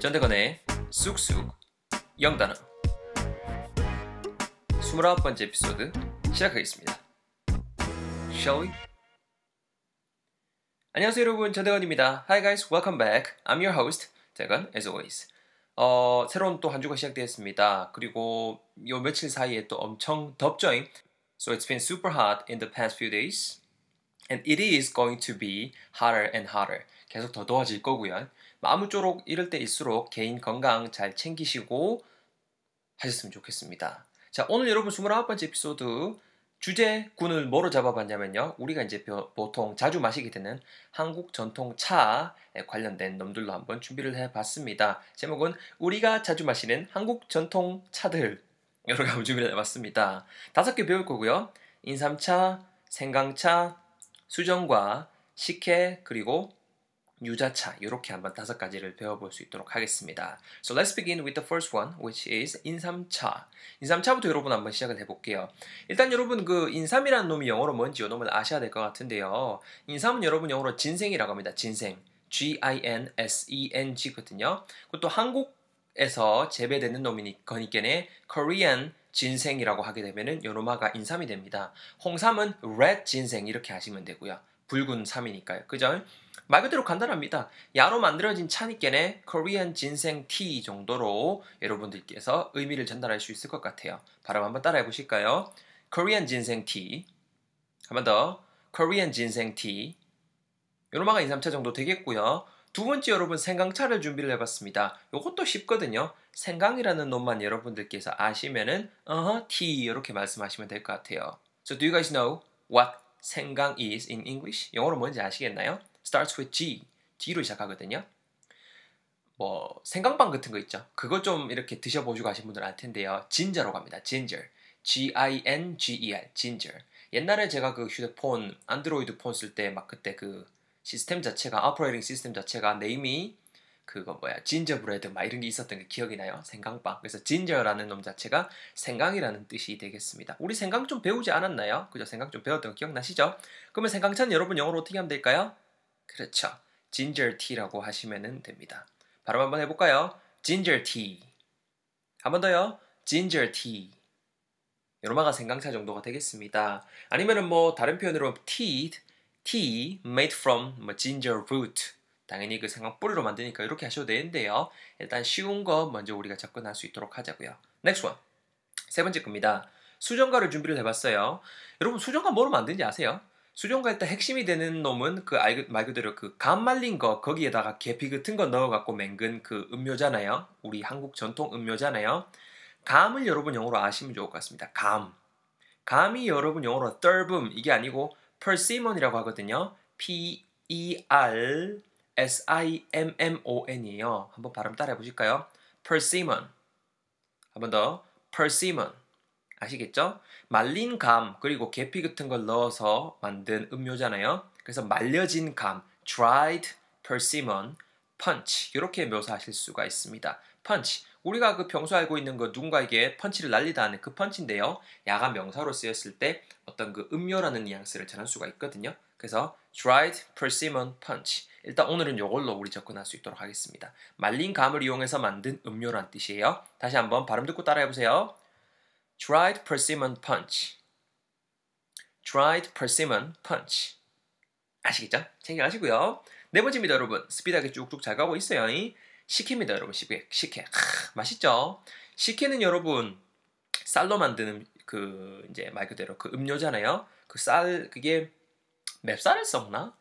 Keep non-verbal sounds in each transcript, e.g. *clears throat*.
전대건의 쑥쑥 영단어 29번째 에피소드 시작하겠습니다. Shall we? 안녕하세요 여러분 전대건입니다. Hi guys, welcome back. I'm your host, 대건 as always. 어, 새로운 또 한 주가 시작되었습니다. 그리고 요 며칠 사이에 또 엄청 덥죠? So it's been super hot in the past few days. And it is going to be hotter and hotter. 계속 더 더워질 거고요. 아무쪼록 이럴 때일수록 개인 건강 잘 챙기시고 하셨으면 좋겠습니다. 자, 오늘 여러분 29번째 에피소드 주제군을 뭐로 잡아봤냐면요. 우리가 이제 보통 자주 마시게 되는 한국 전통 차에 관련된 놈들로 한번 준비를 해봤습니다. 제목은 우리가 자주 마시는 한국 전통 차들 여러 가지 준비를 해봤습니다. 다섯 개 배울 거고요. 인삼차, 생강차, 수정과 식혜 그리고 유자차 이렇게 한번 다섯 가지를 배워볼 수 있도록 하겠습니다. So let's begin with the first one, which is 인삼차. 인삼차부터 여러분 한번 시작을 해볼게요. 일단 여러분 그 인삼이라는 놈이 영어로 뭔지 요 놈을 아셔야 될 것 같은데요. 인삼은 여러분 영어로 진생이라고 합니다. 진생. G-I-N-S-E-N-G거든요. 그것도 한국에서 재배되는 놈이니까네 Korean 진생이라고 하게 되면은 요노마가 인삼이 됩니다. 홍삼은 red 진생 이렇게 하시면 되고요. 붉은 삼이니까요. 그죠? 말 그대로 간단합니다. 야로 만들어진 차니께네 코리안 진생 티 정도로 여러분들께서 의미를 전달할 수 있을 것 같아요. 발음 한번 따라해 보실까요? 코리안 진생 티. 한번 더. 코리안 진생 티. 요노마가 인삼차 정도 되겠고요. 두 번째 여러분 생강차를 준비를 해봤습니다. 요것도 쉽거든요. 생강이라는 놈만 여러분들께서 아시면은 어허 티 이렇게 말씀하시면 될 것 같아요. So do you guys know what 생강 is in English? 영어로 뭔지 아시겠나요? Starts with G. G로 시작하거든요. 뭐 생강빵 같은 거 있죠. 그거 좀 이렇게 드셔보시고 하신 분들 알 텐데요. ginger로 갑니다. ginger. G-I-N-G-E-R. ginger. 옛날에 제가 그 휴대폰 안드로이드 폰 쓸 때 막 그때 그 시스템 자체가 operating 시스템 자체가 name이 그거 뭐야 gingerbread 막 이런 게 있었던 게 기억이 나요 생강빵 그래서 ginger라는 놈 자체가 생강이라는 뜻이 되겠습니다 우리 생강 좀 배우지 않았나요 그죠 생강 좀 배웠던 거 기억나시죠 그러면 생강차는 여러분 영어로 어떻게 하면 될까요 그렇죠. ginger tea라고 하시면 됩니다. 발음 한번 해볼까요? ginger tea. 한 번 더요. ginger tea. 요로마가 생강차 정도가 되겠습니다. 아니면은 뭐 다른 표현으로 tea, tea made from 뭐 ginger root. 당연히 그 생강 뿌리로 만드니까 이렇게 하셔도 되는데요. 일단 쉬운 거 먼저 우리가 접근할 수 있도록 하자고요. next one. 세 번째 겁니다. 수정과를 준비를 해봤어요. 여러분 수정과 뭐로 만드는지 아세요? 수정과 일단 핵심이 되는 놈은 그 말 그대로 그감 말린 거 거기에다가 계피 같은 거 넣어갖고 맹근 그 음료잖아요. 우리 한국 전통 음료잖아요. 감을 여러분 영어로 아시면 좋을 것 같습니다. 감. 감이 여러분 영어로 떫음 이게 아니고 persimmon이라고 하거든요. P E R S I M M O N이에요. 한번 발음 따라해 보실까요? persimmon. 한번 더. persimmon. 아시겠죠? 말린 감 그리고 계피 같은 걸 넣어서 만든 음료잖아요. 그래서 말려진 감, dried persimmon, punch 이렇게 묘사하실 수가 있습니다. punch 우리가 그 평소 알고 있는 그 누군가에게 펀치를 날리다 하는 그 펀치인데요. 야간 명사로 쓰였을 때 어떤 그 음료라는 뉘앙스를 전할 수가 있거든요. 그래서 dried persimmon punch. 일단 오늘은 이걸로 우리 접근할 수 있도록 하겠습니다. 말린 감을 이용해서 만든 음료란 뜻이에요. 다시 한번 발음 듣고 따라해 보세요. Dried persimmon punch. dried persimmon punch. 아시겠죠? 챙겨가시고요. 네 번째입니다, 여러분. 스피드하게 쭉쭉 잘 가고 있어요. 식혜입니다, 여러분. 식혜. 식혜. 아, 맛있죠? 식혜는 여러분 쌀로 만드는 그 이제 말 그대로 그 음료잖아요. 그 쌀 그게 맵쌀을 썩나?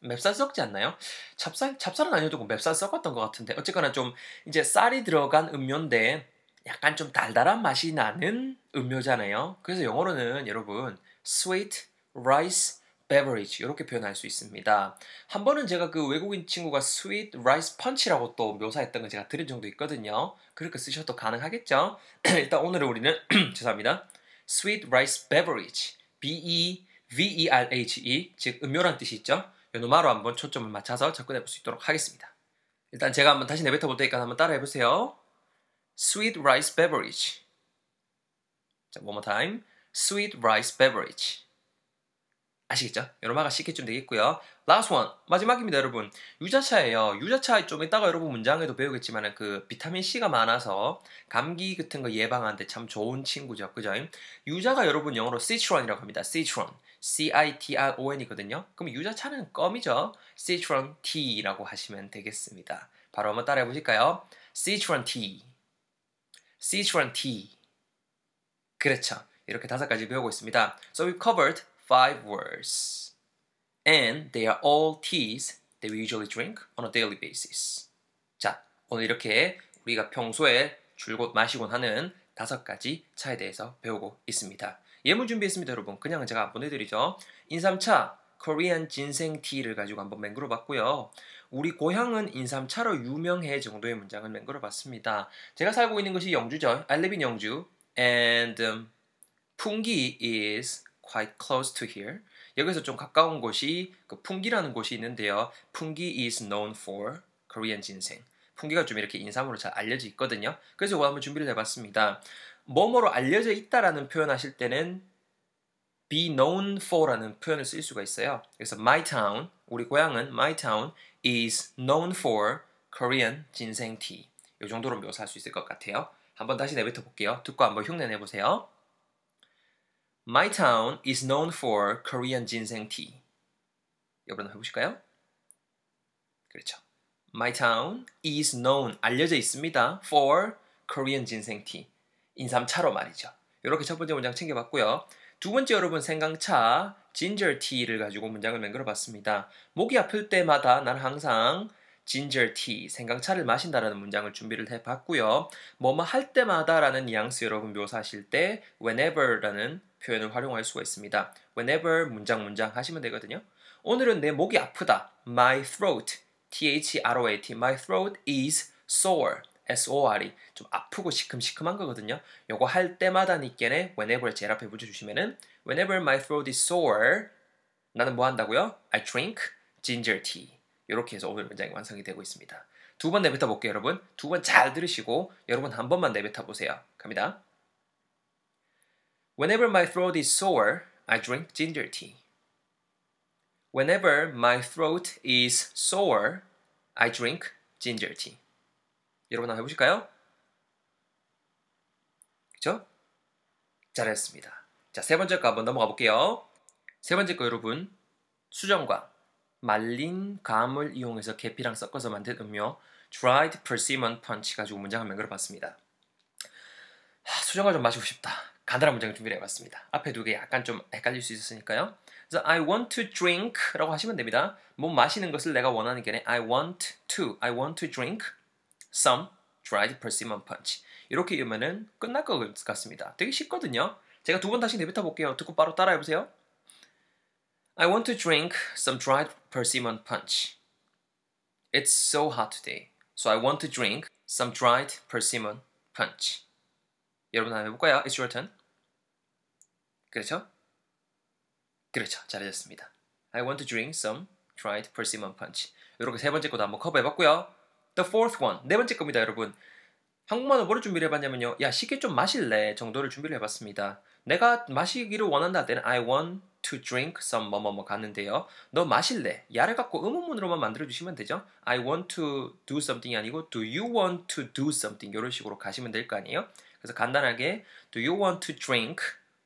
맵쌀 썩지 않나요? 찹쌀 찹쌀은 아니어도 맵쌀 썩었던 것 같은데 어쨌거나 좀 이제 쌀이 들어간 음료인데 약간 좀 달달한 맛이 나는 음료잖아요. 그래서 영어로는 여러분 sweet rice beverage 이렇게 표현할 수 있습니다. 한 번은 제가 그 외국인 친구가 sweet rice punch라고 또 묘사했던 거 제가 들은 정도 있거든요. 그렇게 쓰셔도 가능하겠죠? *clears throat* 일단 오늘은 우리는 *clears throat* 죄송합니다. sweet rice beverage B E V E R H E 즉 음료란 뜻이 있죠. 요노마로 한번 초점을 맞춰서 접근해 볼 수 있도록 하겠습니다. 일단 제가 한번 다시 내뱉어 볼 테니까 한번 따라해 보세요. Sweet rice beverage. 자, one more time. sweet rice beverage. 아시겠죠? 요로마가 씻게쯤 되겠고요. Last one 마지막입니다, 여러분. 유자차예요. 유자차 좀 이따가 여러분 문장에도 배우겠지만 그 비타민 C가 많아서 감기 같은 거 예방하는데 참 좋은 친구죠, 그죠? 유자가 여러분 영어로 citron이라고 합니다. citron, C-I-T-R-O-N이거든요. 그럼 유자차는 껌이죠. citron tea라고 하시면 되겠습니다. 바로 한번 따라해 보실까요? citron tea, citron tea. 그렇죠. 이렇게 다섯 가지 배우고 있습니다. So we've covered five words. And they are all teas that we usually drink on a daily basis. 자, 오늘 이렇게 우리가 평소에 줄곧 마시곤 하는 다섯 가지 차에 대해서 배우고 있습니다. 예문 준비했습니다, 여러분. 그냥 제가 보내드리죠. 인삼차, 코리안 진생 티를 가지고 한번 맹글어 봤고요. 우리 고향은 인삼차로 유명해 정도의 문장을 맹글어 봤습니다. 제가 살고 있는 것이 영주죠. I live in 영주. And um, 풍기 is quite close to here. 여기서 좀 가까운 곳이 그 풍기라는 곳이 있는데요. 풍기 is known for Korean ginseng. 풍기가 좀 이렇게 인삼으로 잘 알려져 있거든요. 그래서 이거 한번 준비를 해봤습니다. 뭐뭐로 알려져 있다라는 표현하실 때는 be known for라는 표현을 쓸 수가 있어요. 그래서 my town, 우리 고향은 my town is known for Korean ginseng tea. 이 정도로 묘사할 수 있을 것 같아요. 한번 다시 내뱉어 볼게요. 듣고 한번 흉내 내 보세요. My town is known for Korean ginseng tea. 여러분 해보실까요? 그렇죠. My town is known 알려져 있습니다 for Korean ginseng tea. 인삼차로 말이죠. 이렇게 첫 번째 문장 챙겨봤고요. 두 번째 여러분 생강차 tea를 가지고 문장을 만들어 봤습니다. 목이 아플 때마다 난 항상 tea, 생강차를 마신다라는 문장을 준비를 해 봤고요. 뭐뭐 할 때마다라는 뉘앙스 여러분 묘사하실 때 whenever라는 표현을 활용할 수가 있습니다. whenever 문장 문장 하시면 되거든요. 오늘은 내 목이 아프다. My throat, T-H-R-O-A-T, my throat is sore, S-O-R-E. 좀 아프고 시큼시큼한 거거든요. 요거 할 때마다 니께네 whenever 제 앞에 붙여주시면은 whenever my throat is sore, 나는 뭐 한다고요? I drink ginger tea. 이렇게 해서 오늘 문장이 완성이 되고 있습니다. 두 번 내뱉어 볼게요, 여러분. 두 번 잘 들으시고 여러분 한 번만 내뱉어 보세요. 갑니다. Whenever my throat is sore, I drink ginger tea. Whenever my throat is sore, I drink ginger tea. 여러분 한번 해보실까요? 그죠? 잘했습니다. 자, 세 번째 거 한번 넘어가 볼게요. 세 번째 거 여러분, 수정과 말린 감을 이용해서 계피랑 섞어서 만든 음료 dried persimmon punch 가지고 문장 한명 그려봤습니다. 수정과 좀 마시고 싶다. 간단한 문장을 준비해 봤습니다. 앞에 두 개 약간 좀 헷갈릴 수 있었으니까요. 그래서 I want to drink라고 하시면 됩니다. 뭐 마시는 것을 내가 원하는 게 아니라 I want to, I want to drink some dried persimmon punch. 이렇게 읽으면은 끝날 것 같습니다. 되게 쉽거든요. 제가 두 번 다시 내뱉어 볼게요. 듣고 바로 따라해 보세요. I want to drink some dried persimmon punch. It's so hot today, so I want to drink some dried persimmon punch. 여러분 한번 해볼까요? It's your turn. 그렇죠? 그렇죠. 잘하셨습니다. I want to drink some dried persimmon punch. 이렇게 세 번째 것도 한번 커버해봤고요. The fourth one. 네 번째 겁니다, 여러분. 한국말로 뭐를 준비를 해봤냐면요. 야, 쉽게 좀 마실래? 정도를 준비를 해봤습니다. 내가 마시기를 원한다 때는 I want to drink some 뭐뭐뭐 갔는데요. 너 마실래? 야를 갖고 의문문으로만 만들어주시면 되죠. I want to do something이 아니고 do you want to do something 이런 식으로 가시면 될 거 아니에요. 그래서 간단하게 Do you want to drink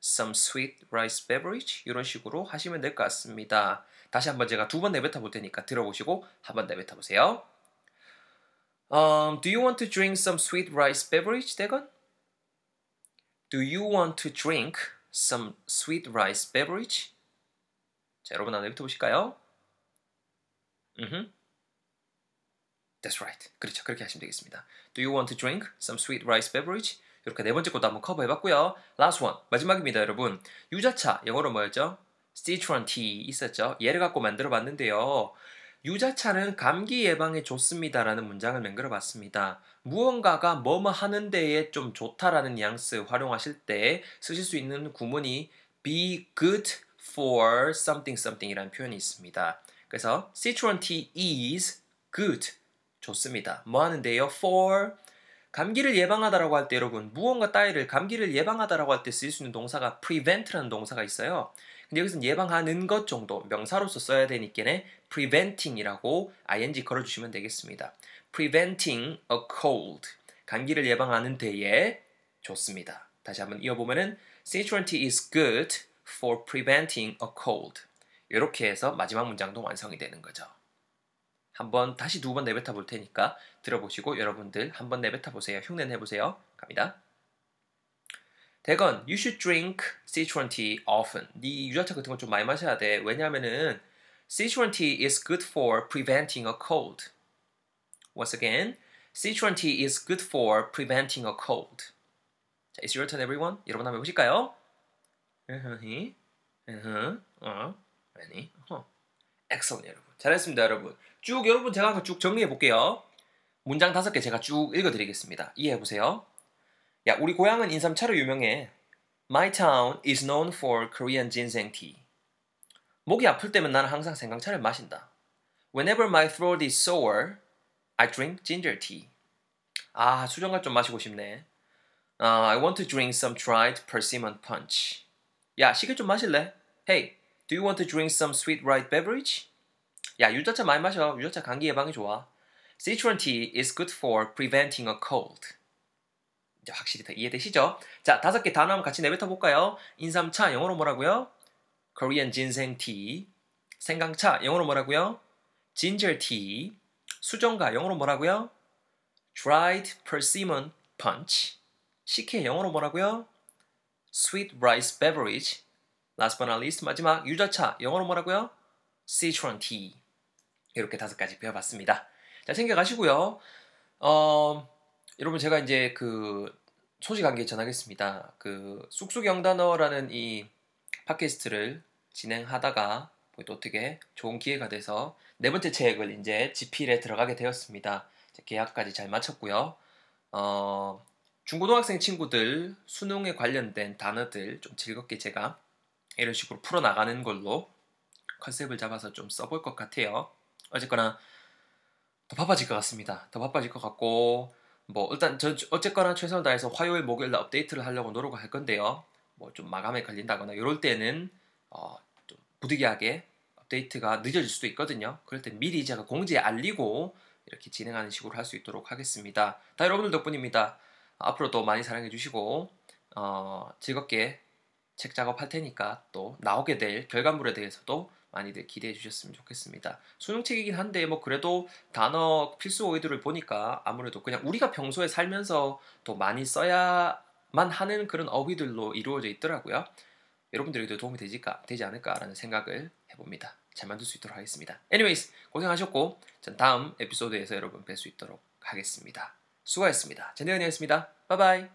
some sweet rice beverage? 이런 식으로 하시면 될 것 같습니다. 다시 한번 제가 두 번 내뱉어 볼 테니까 들어보시고 한 번 내뱉어 보세요. Um, do you want to drink some sweet rice beverage, 대건? Do you want to drink some sweet rice beverage? 자, 여러분 한번 내뱉어 보실까요? Mm-hmm. That's right. 그렇죠. 그렇게 하시면 되겠습니다. Do you want to drink some sweet rice beverage? 이렇게 네 번째 것도 한번 커버해봤고요. Last one 마지막입니다, 여러분. 유자차 영어로 뭐였죠? Citron tea 있었죠. 얘를 갖고 만들어봤는데요. 유자차는 감기 예방에 좋습니다라는 문장을 만들어봤습니다. 무언가가 뭐뭐 하는 데에 좀 좋다라는 뉘앙스 활용하실 때 쓰실 수 있는 구문이 be good for something something이라는 표현이 있습니다. 그래서 citron tea is good 좋습니다. 뭐 하는데요? for 감기를 예방하다라고 할 때 여러분 무언가 따위를 감기를 예방하다라고 할때쓸수 있는 동사가 prevent라는 동사가 있어요. 근데 여기서는 예방하는 것 정도 명사로서 써야 되니까는 preventing이라고 ing 걸어주시면 되겠습니다. preventing a cold 감기를 예방하는 데에 좋습니다. 다시 한번 이어보면은 C20 is good for preventing a cold 이렇게 해서 마지막 문장도 완성이 되는 거죠. 한번 다시 두 번 내뱉어 볼 테니까 들어보시고 여러분들 한번 내뱉어 보세요. 흉내 내보세요. 갑니다. 대건, you should drink C20 often. 네 유자차 같은 거 좀 많이 마셔야 돼. 왜냐하면은 C20 is good for preventing a cold. Once again, C20 is good for preventing a cold. 자, it's your turn, everyone. 여러분 한번 해보실까요? 으흐, 으흐, 어, 아니, 어. excellent, 여러분. 잘했습니다, 여러분. 쭉 여러분 제가 쭉 정리해 볼게요. 문장 다섯 개 제가 쭉 읽어드리겠습니다. 이해해 보세요. 야, 우리 고향은 인삼차로 유명해. My town is known for Korean ginseng tea. 목이 아플 때면 나는 항상 생강차를 마신다. Whenever my throat is sore, I drink ginger tea. 아, 수정과 좀 마시고 싶네. Uh, I want to drink some dried persimmon punch. 야, 시계 좀 마실래? Hey, do you want to drink some sweet white beverage? 야, 유자차 많이 마셔. 유자차 감기 예방에 좋아. Citron tea is good for preventing a cold. 확실히 더 이해되시죠? 자, 다섯 개 단어 한번 같이 내뱉어 볼까요? 인삼차 영어로 뭐라고요? Korean ginseng tea. 생강차 영어로 뭐라고요? ginger tea. 수정과 영어로 뭐라고요? dried persimmon punch. 식혜 영어로 뭐라고요? sweet rice beverage. last but not least 마지막 유자차 영어로 뭐라고요? citron tea. 이렇게 다섯 가지 배워봤습니다. 자, 챙겨가시고요. 어, 여러분 제가 이제 그 소식 관계 전하겠습니다. 그 쑥쑥 영단어라는 이 팟캐스트를 진행하다가 또 어떻게 좋은 기회가 돼서 네 번째 책을 이제 지필에 들어가게 되었습니다. 계약까지 잘 마쳤고요. 어, 중고등학생 친구들 수능에 관련된 단어들 좀 즐겁게 제가 이런 식으로 풀어나가는 걸로 컨셉을 잡아서 좀 써볼 것 같아요. 어쨌거나 더 바빠질 것 같습니다. 더 바빠질 것 같고 뭐 일단 저 어쨌거나 최선을 다해서 화요일 목요일 날 업데이트를 하려고 노력을 할 건데요. 뭐 좀 마감에 걸린다거나 이럴 때는 어, 좀 부득이하게 업데이트가 늦어질 수도 있거든요. 그럴 땐 미리 제가 공지에 알리고 이렇게 진행하는 식으로 할 수 있도록 하겠습니다. 다 여러분들 덕분입니다. 앞으로도 많이 사랑해 주시고 어, 즐겁게 책 작업할 테니까 또 나오게 될 결과물에 대해서도 많이들 기대해 주셨으면 좋겠습니다. 수능책이긴 한데 뭐 그래도 단어 필수 어휘들을 보니까 아무래도 그냥 우리가 평소에 살면서 더 많이 써야만 하는 그런 어휘들로 이루어져 있더라고요. 여러분들에게도 도움이 되지까, 되지 않을까라는 생각을 해봅니다. 잘 만들 수 있도록 하겠습니다. anyways 고생하셨고 전 다음 에피소드에서 여러분 뵐 수 있도록 하겠습니다. 수고하셨습니다. 전대현이었습니다. 바이바이